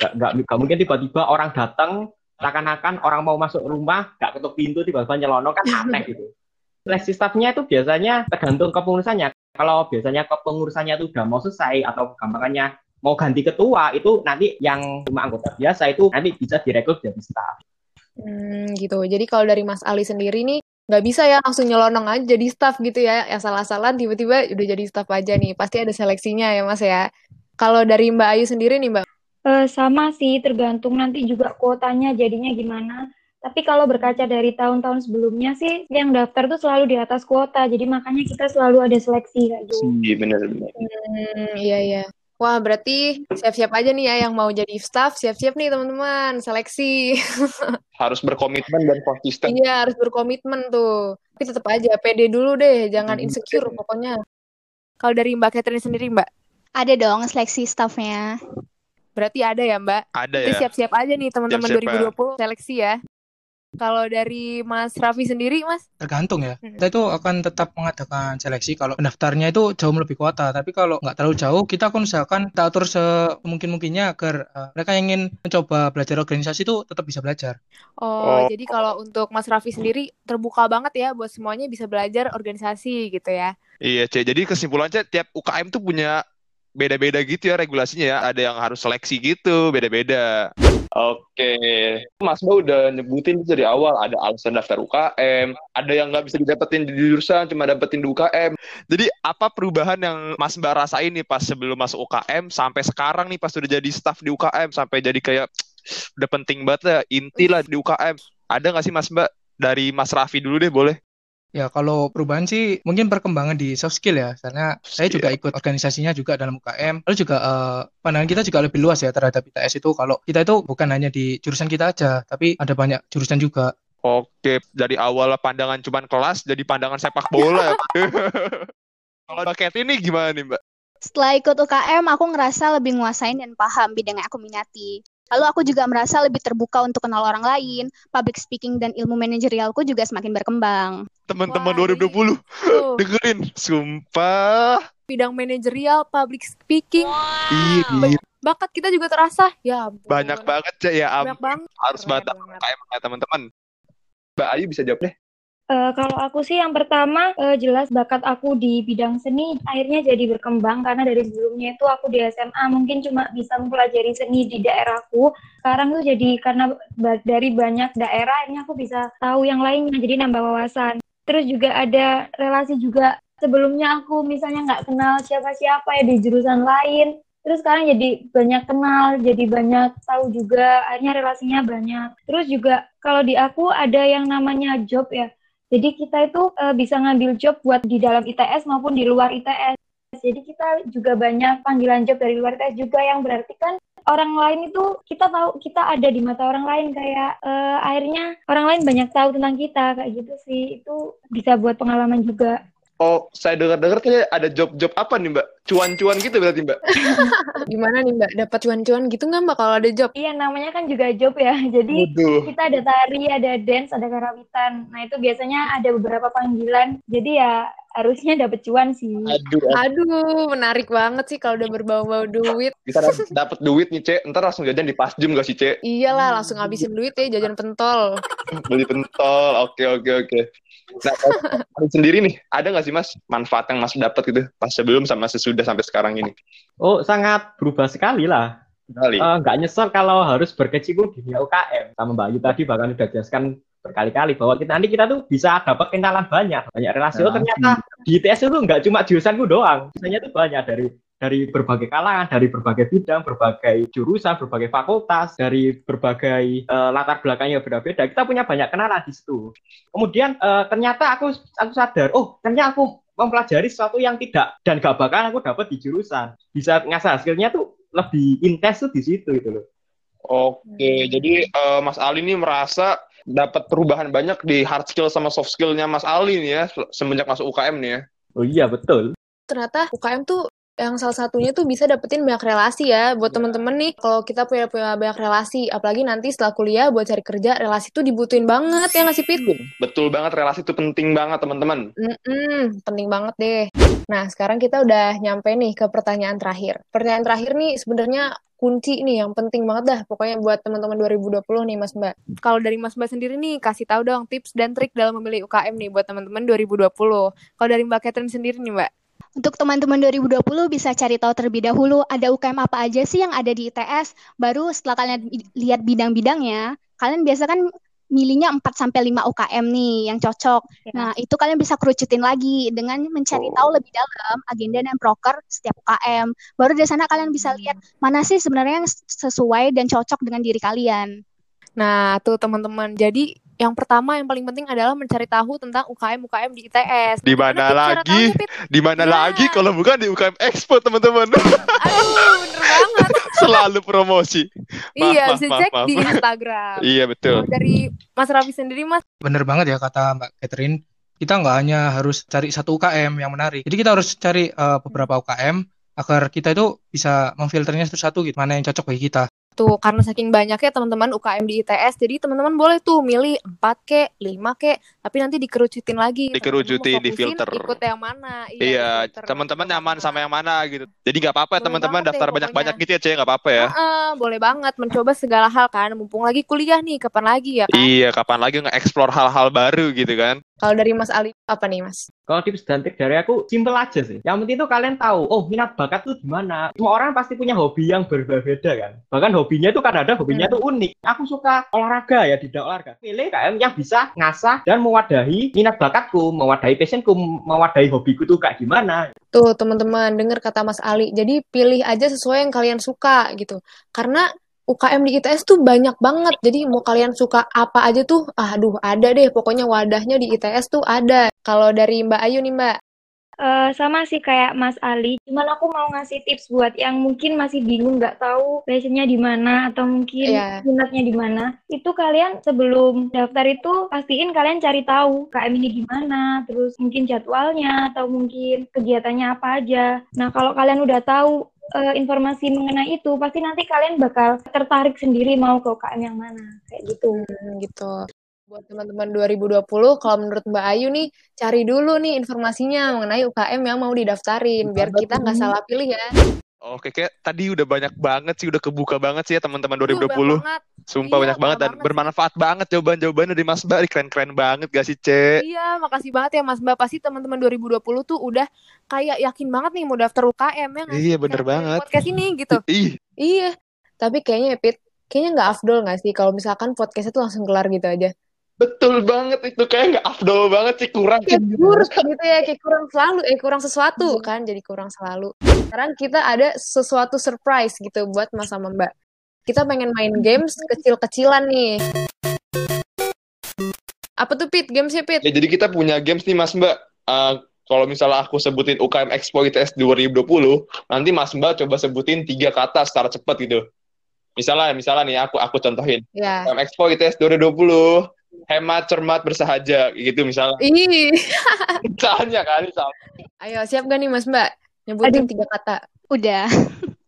Gak, nggak nggak mungkin tiba-tiba orang datang seakan-akan orang mau masuk rumah gak ketuk pintu tiba-tiba nyelonong kan aneh gitu. Seleksi staffnya itu biasanya tergantung kepengurusannya. Kalau biasanya kepengurusannya itu udah mau selesai atau gampangannya mau ganti ketua itu nanti yang cuma anggota biasa itu nanti bisa direkrut jadi staff. Hmm, gitu. Jadi kalau dari Mas Ali sendiri nih, nggak bisa ya langsung nyelonong aja jadi staff gitu ya. Ya salah-salah tiba-tiba udah jadi staff aja nih. Pasti ada seleksinya ya Mas ya. Kalau dari Mbak Ayu sendiri nih Mbak, Eh, sama sih, tergantung nanti juga kuotanya jadinya gimana. Tapi kalau berkaca dari tahun-tahun sebelumnya sih, yang daftar tuh selalu di atas kuota. Jadi makanya kita selalu ada seleksi kayak gitu. Iya, bener, bener. Hmm, iya iya. Wah, berarti siap-siap aja nih ya yang mau jadi staff, siap-siap nih teman-teman, seleksi. Harus berkomitmen dan konsisten. Iya, harus berkomitmen tuh. Tapi tetap aja pede dulu deh, jangan insecure pokoknya. Kalau dari Mbak Catherine sendiri, Mbak, Ada dong seleksi staffnya. berarti ada ya, Mbak? Ada Jadi ya. siap-siap aja nih teman-teman Siap-siap, 2020 seleksi ya. Kalau dari Mas Raffi sendiri, Mas? Tergantung ya. Hmm. Kita itu akan tetap mengadakan seleksi kalau pendaftarnya itu jauh lebih kuota. Tapi kalau nggak terlalu jauh, kita akan usahakan kita atur semungkin-mungkinnya agar eh, mereka yang ingin mencoba belajar organisasi itu tetap bisa belajar. Oh, Oh. jadi kalau untuk Mas Raffi sendiri terbuka banget ya buat semuanya bisa belajar organisasi gitu ya. Iya, Cek. Jadi kesimpulannya tiap UKM tuh punya beda-beda gitu ya regulasinya ya. Ada yang harus seleksi gitu, beda-beda. Oke, Mas Mbak udah nyebutin dari awal ada alasan daftar UKM, ada yang nggak bisa didapetin di jurusan, cuma dapetin di UKM. Jadi apa perubahan yang Mas Mbak rasain nih pas sebelum masuk UKM sampai sekarang nih pas udah jadi staff di UKM sampai jadi kayak udah penting banget ya inti lah di UKM. Ada nggak sih Mas Mbak dari Mas Raffi dulu deh boleh? Ya, kalau perubahan sih mungkin perkembangan di soft skill ya, karena saya juga Skill. ikut organisasinya juga dalam UKM. Lalu juga eh, pandangan kita juga lebih luas ya terhadap ITS itu. Kalau kita itu bukan hanya di jurusan kita aja, tapi ada banyak jurusan juga. Oke, dari awal pandangan cuman kelas jadi pandangan sepak bola. Kalau Mbak Kat ini gimana nih Mbak? Setelah ikut UKM, aku ngerasa lebih nguasain dan paham bidang yang aku minati. Lalu aku juga merasa lebih terbuka untuk kenal orang lain, public speaking dan ilmu manajerialku juga semakin berkembang. Teman-teman Wah, 2020 Tuh, dengerin, sumpah. bidang manajerial, public speaking, Iya, iya. bakat kita juga terasa. Ya ampun. banyak banget Cek ya. Am. Banyak banget. Harus banget teman-teman. Mbak Ayu bisa jawab deh. Eh, kalau aku sih yang pertama eh, jelas bakat aku di bidang seni akhirnya jadi berkembang karena dari sebelumnya itu aku di SMA mungkin cuma bisa mempelajari seni di daerahku. Sekarang tuh jadi karena dari banyak daerah akhirnya aku bisa tahu yang lainnya jadi nambah wawasan. Terus juga ada relasi juga sebelumnya aku misalnya nggak kenal siapa-siapa ya di jurusan lain. Terus sekarang jadi banyak kenal, jadi banyak tahu juga, akhirnya relasinya banyak. Terus juga kalau di aku ada yang namanya job ya. Jadi kita itu eh, bisa ngambil job buat di dalam ITS maupun di luar ITS. Jadi kita juga banyak panggilan job dari luar ITS juga yang berarti kan orang lain itu kita tahu kita ada di mata orang lain kayak eh, akhirnya orang lain banyak tahu tentang kita kayak gitu sih. Itu bisa buat pengalaman juga. Oh, saya dengar-dengar kayak ada job-job apa nih, Mbak? Cuan-cuan gitu berarti, Mbak? Gimana nih Mbak? Dapat cuan-cuan gitu nggak Mbak kalau ada job? Iya namanya kan juga job ya. Jadi Waduh. kita ada tari, ada dance, ada karawitan. Nah itu biasanya ada beberapa panggilan. Jadi ya harusnya dapet cuan sih. Aduh, Aduh, menarik banget sih kalau udah berbau-bau duit. kita dapat duit nih, Cek. Ntar langsung jajan di pasjum gak sih, Cek? Iyalah, langsung habisin duit ya jajan pentol. Beli pentol. Oke, oke, oke. Nah, kalau sendiri nih, ada nggak sih, Mas, manfaat yang Mas dapat gitu pas sebelum sama sesudah sampai sekarang ini? Oh, sangat berubah sekali lah. Kali. Eh, nggak nyesel kalau harus berkecimpung di dunia UKM. Sama Mbak Ayu tadi bahkan udah jelaskan berkali-kali bahwa kita nanti kita tuh bisa dapat kenalan banyak, banyak relasi. Oh, ternyata di ITS itu nggak cuma jurusanku doang, biasanya tuh banyak dari dari berbagai kalangan, dari berbagai bidang, berbagai jurusan, berbagai fakultas, dari berbagai eh, latar belakang yang berbeda-beda. Kita punya banyak kenalan di situ. Kemudian eh, ternyata aku aku sadar, oh ternyata aku mempelajari sesuatu yang tidak dan gak bakal aku dapat di jurusan. Bisa ngasah hasilnya tuh lebih intens tuh di situ gitu loh. Oke, jadi eh, Mas Ali ini merasa dapat perubahan banyak di hard skill sama soft skillnya Mas Ali nih ya, semenjak masuk UKM nih ya. Oh iya betul. Ternyata UKM tuh yang salah satunya tuh bisa dapetin banyak relasi ya buat temen-temen nih kalau kita punya punya banyak relasi apalagi nanti setelah kuliah buat cari kerja relasi tuh dibutuhin banget ya nggak sih Pit? Betul banget, relasi itu penting banget teman-teman. Mm-mm, penting banget deh. Nah, sekarang kita udah nyampe nih ke pertanyaan terakhir. Pertanyaan terakhir nih sebenarnya kunci nih yang penting banget dah pokoknya buat teman-teman 2020 nih Mas Mbak. Kalau dari Mas Mbak sendiri nih kasih tahu dong tips dan trik dalam memilih UKM nih buat teman-teman 2020. Kalau dari Mbak Catherine sendiri nih Mbak. Untuk teman-teman 2020 bisa cari tahu terlebih dahulu ada UKM apa aja sih yang ada di ITS. Baru setelah kalian lihat bidang-bidangnya, kalian biasa kan milihnya 4 sampai 5 UKM nih yang cocok. Nah, itu kalian bisa kerucutin lagi dengan mencari tahu lebih dalam agenda dan proker setiap UKM. Baru dari sana kalian bisa lihat mana sih sebenarnya yang sesuai dan cocok dengan diri kalian. Nah, tuh teman-teman. Jadi yang pertama yang paling penting adalah mencari tahu tentang UKM-UKM di ITS. Di mana lagi? Di mana Ya. lagi kalau bukan di UKM Expo, teman-teman? Aduh, bener banget. Selalu promosi. Maaf, iya, maaf, bisa maaf, cek maaf. di Instagram. Iya, betul. Dari Mas Raffi sendiri, Mas, Bener banget ya kata Mbak Catherine. Kita nggak hanya harus cari satu UKM yang menarik. Jadi kita harus cari eh, beberapa UKM agar kita itu bisa memfilternya satu-satu gitu. Mana yang cocok bagi kita. Tuh karena saking banyaknya teman-teman UKM di ITS, jadi teman-teman boleh tuh milih 4 ke, 5 ke, tapi nanti dikerucutin lagi. Dikerucutin, difilter. Ikut yang mana? Iya, difilter. teman-teman nyaman sama yang mana gitu. Jadi nggak apa-apa ya teman-teman daftar banyak-banyak gitu ya, Cek, nggak apa-apa ya. Heeh, boleh banget mencoba segala hal kan, mumpung lagi kuliah nih, kapan lagi ya kan? Iya, kapan lagi nge-explore hal-hal baru gitu kan. Kalau dari Mas Ali apa nih Mas? Kalau tips dan trik dari aku simple aja sih. Yang penting tuh kalian tahu, oh minat bakat tuh di mana. Semua orang pasti punya hobi yang berbeda-beda kan. Bahkan hobinya tuh kadang-kadang hobinya tuh unik. Aku suka olahraga ya di bidang olahraga. Pilih KM yang bisa ngasah dan mewadahi minat bakatku, mewadahi passionku, mewadahi hobiku tuh kayak gimana. Tuh teman-teman dengar kata Mas Ali. Jadi pilih aja sesuai yang kalian suka gitu. Karena UKM di ITS tuh banyak banget. Jadi mau kalian suka apa aja tuh, aduh ada deh. Pokoknya wadahnya di ITS tuh ada. Kalau dari Mbak Ayu nih Mbak. Eh, sama sih kayak Mas Ali, cuman aku mau ngasih tips buat yang mungkin masih bingung nggak tahu passionnya di mana atau mungkin Iya. minatnya di mana. Itu kalian sebelum daftar itu pastiin kalian cari tahu KM ini gimana, terus mungkin jadwalnya atau mungkin kegiatannya apa aja. Nah, kalau kalian udah tahu eh, informasi mengenai itu, pasti nanti kalian bakal tertarik sendiri mau ke UKM yang mana, kayak gitu. Hmm, gitu. Buat teman-teman 2020, kalau menurut Mbak Ayu nih, cari dulu nih informasinya mengenai UKM yang mau didaftarin, biar kita nggak salah pilih ya. Oke, kayak tadi udah banyak banget sih, udah kebuka banget sih ya teman-teman Duh, 2020. banyak banget. Sumpah Iya, banyak banget dan banget sih. bermanfaat banget jawaban-jawabannya dari Mas Mbak. Keren-keren banget gak sih, Ce? Iya, makasih banget ya Mas Mbak. Pasti teman-teman 2020 tuh udah kayak yakin banget nih mau daftar UKM ya sih? Iya, bener Gara-gara banget. Podcast ini gitu. Ih, Iya. Tapi kayaknya ya, Pit, kayaknya nggak afdol nggak sih kalau misalkan podcastnya tuh langsung kelar gitu aja. Betul banget itu kayak nggak afdol banget sih, kurang. Kayak kurang gitu ya, kayak kurang selalu, eh kurang sesuatu kan, jadi kurang selalu. Sekarang kita ada sesuatu surprise gitu buat Mas sama Mbak. Kita pengen main games kecil-kecilan nih. Apa tuh Pit? Gamesnya Pit? Ya, jadi kita punya games nih Mas Mbak. Eh, kalau misalnya aku sebutin UKM Expo ITS 2020, nanti Mas Mbak coba sebutin tiga kata secara cepat gitu. Misalnya, misalnya nih aku aku contohin. Ya. UKM Expo ITS 2020, hemat, cermat, bersahaja, gitu misalnya. Ih. Misalnya kan, misalnya. Ayo, siap gak nih Mas Mbak? Nyebutin tiga kata. Udah.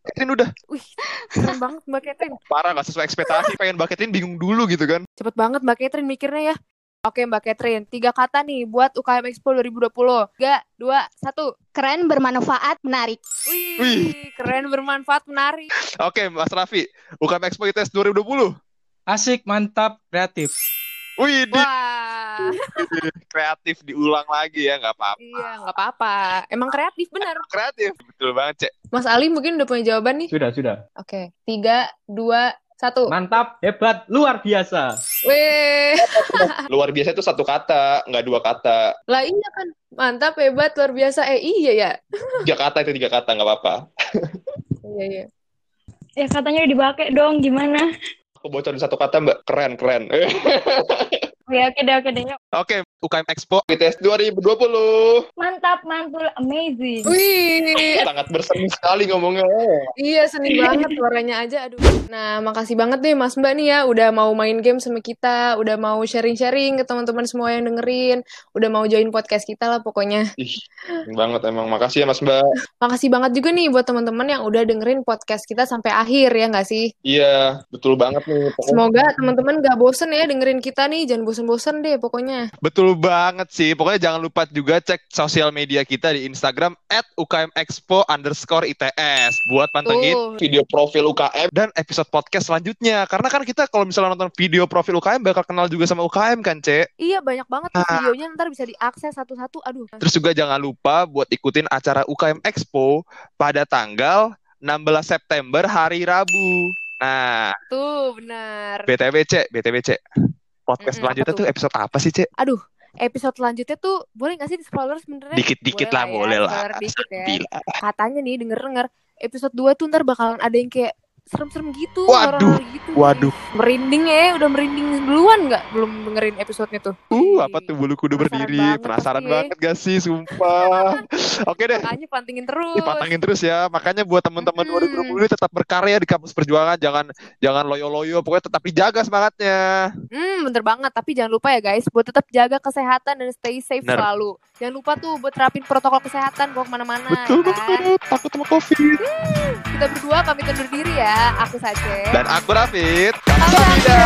Catherine udah Wih, keren banget Mbak Catherine. parah gak sesuai ekspektasi, pengen Mbak Catherine bingung dulu gitu kan. Cepet banget Mbak Catherine mikirnya ya. Oke Mbak Catherine, tiga kata nih buat UKM Expo 2020. Tiga, dua, satu. Keren, bermanfaat, menarik. Wih, Wih. keren, bermanfaat, menarik. Oke, Mas Raffi, UKM Expo ITS 2020. Asik, mantap, kreatif. Wih, di Wah, kreatif diulang lagi ya, nggak apa-apa. iya nggak apa-apa. Emang kreatif benar. Kreatif, betul banget, Cek. Mas Ali mungkin udah punya jawaban nih. Sudah, sudah. Oke, tiga, dua, satu. Mantap, hebat, luar biasa. Wih, Luar biasa itu satu kata, nggak dua kata. lah iya kan. Mantap, hebat, luar biasa. Eh iya ya. Tiga kata itu tiga kata, nggak apa-apa. Iya iya. Ya katanya udah dipakai dong, gimana? Aku bocorin satu kata, Mbak. Keren, keren. Ya oke deh, oke deh. yuk. Oke, UKM Expo ITS 2020. Mantap, mantul, amazing. Wih, Sangat berseni sekali ngomongnya. Iya seni banget suaranya aja aduh. Nah makasih banget nih Mas Mbak nih ya udah mau main game sama kita, udah mau sharing-sharing ke teman-teman semua yang dengerin, udah mau join podcast kita lah pokoknya. Ih, banget emang. Makasih ya, Mas Mbak. Makasih banget juga nih buat teman-teman yang udah dengerin podcast kita sampai akhir ya nggak sih? Iya, betul banget nih. Pokoknya Semoga teman-teman gak bosen ya dengerin kita nih, jangan bosen-bosen deh pokoknya. Betul banget sih. Pokoknya jangan lupa juga cek sosial media kita di Instagram at UKMExpo underscore ITS buat pantengin Tuh. video profil UKM dan episode podcast selanjutnya. Karena kan kita kalau misalnya nonton video profil UKM bakal kenal juga sama UKM kan, Cek? Iya banyak banget tuh Ah. videonya ntar bisa diakses satu-satu. Aduh. Terus juga jangan lupa buat ikutin acara UKM Expo pada tanggal 16 September hari Rabu. Nah, Tuh benar. BTW Cek, BTW Cek. Podcast Mm-mm, selanjutnya apa tuh episode apa sih, Cek? Aduh. Episode selanjutnya tuh boleh gak sih di spoiler sebenarnya? Dikit-dikit lah, ya, boleh lah. spoiler dikit ya. Bila. katanya nih denger-denger episode 2 tuh ntar bakalan ada yang kayak serem-serem gitu Waduh, gitu waduh. merinding ya udah merinding duluan nggak belum dengerin episodenya tuh Uh, apa tuh bulu kudu Penasaran berdiri? banget Penasaran ya. banget gak sih, sumpah. Oke deh, makanya pantengin terus dipantengin terus ya. Makanya buat teman-teman Mm-mm. 2020 ini tetap berkarya di kampus perjuangan, jangan jangan loyo-loyo, pokoknya tetap dijaga semangatnya. hmm bener banget tapi jangan lupa ya guys buat tetap jaga kesehatan dan stay safe Bener. selalu jangan lupa tuh buat terapin protokol kesehatan kalau ke mana-mana Betul ya kan? banget, takut sama Covid. kita berdua pamit undur diri ya aku saja Dan aku Rafid. Kamsahamnida.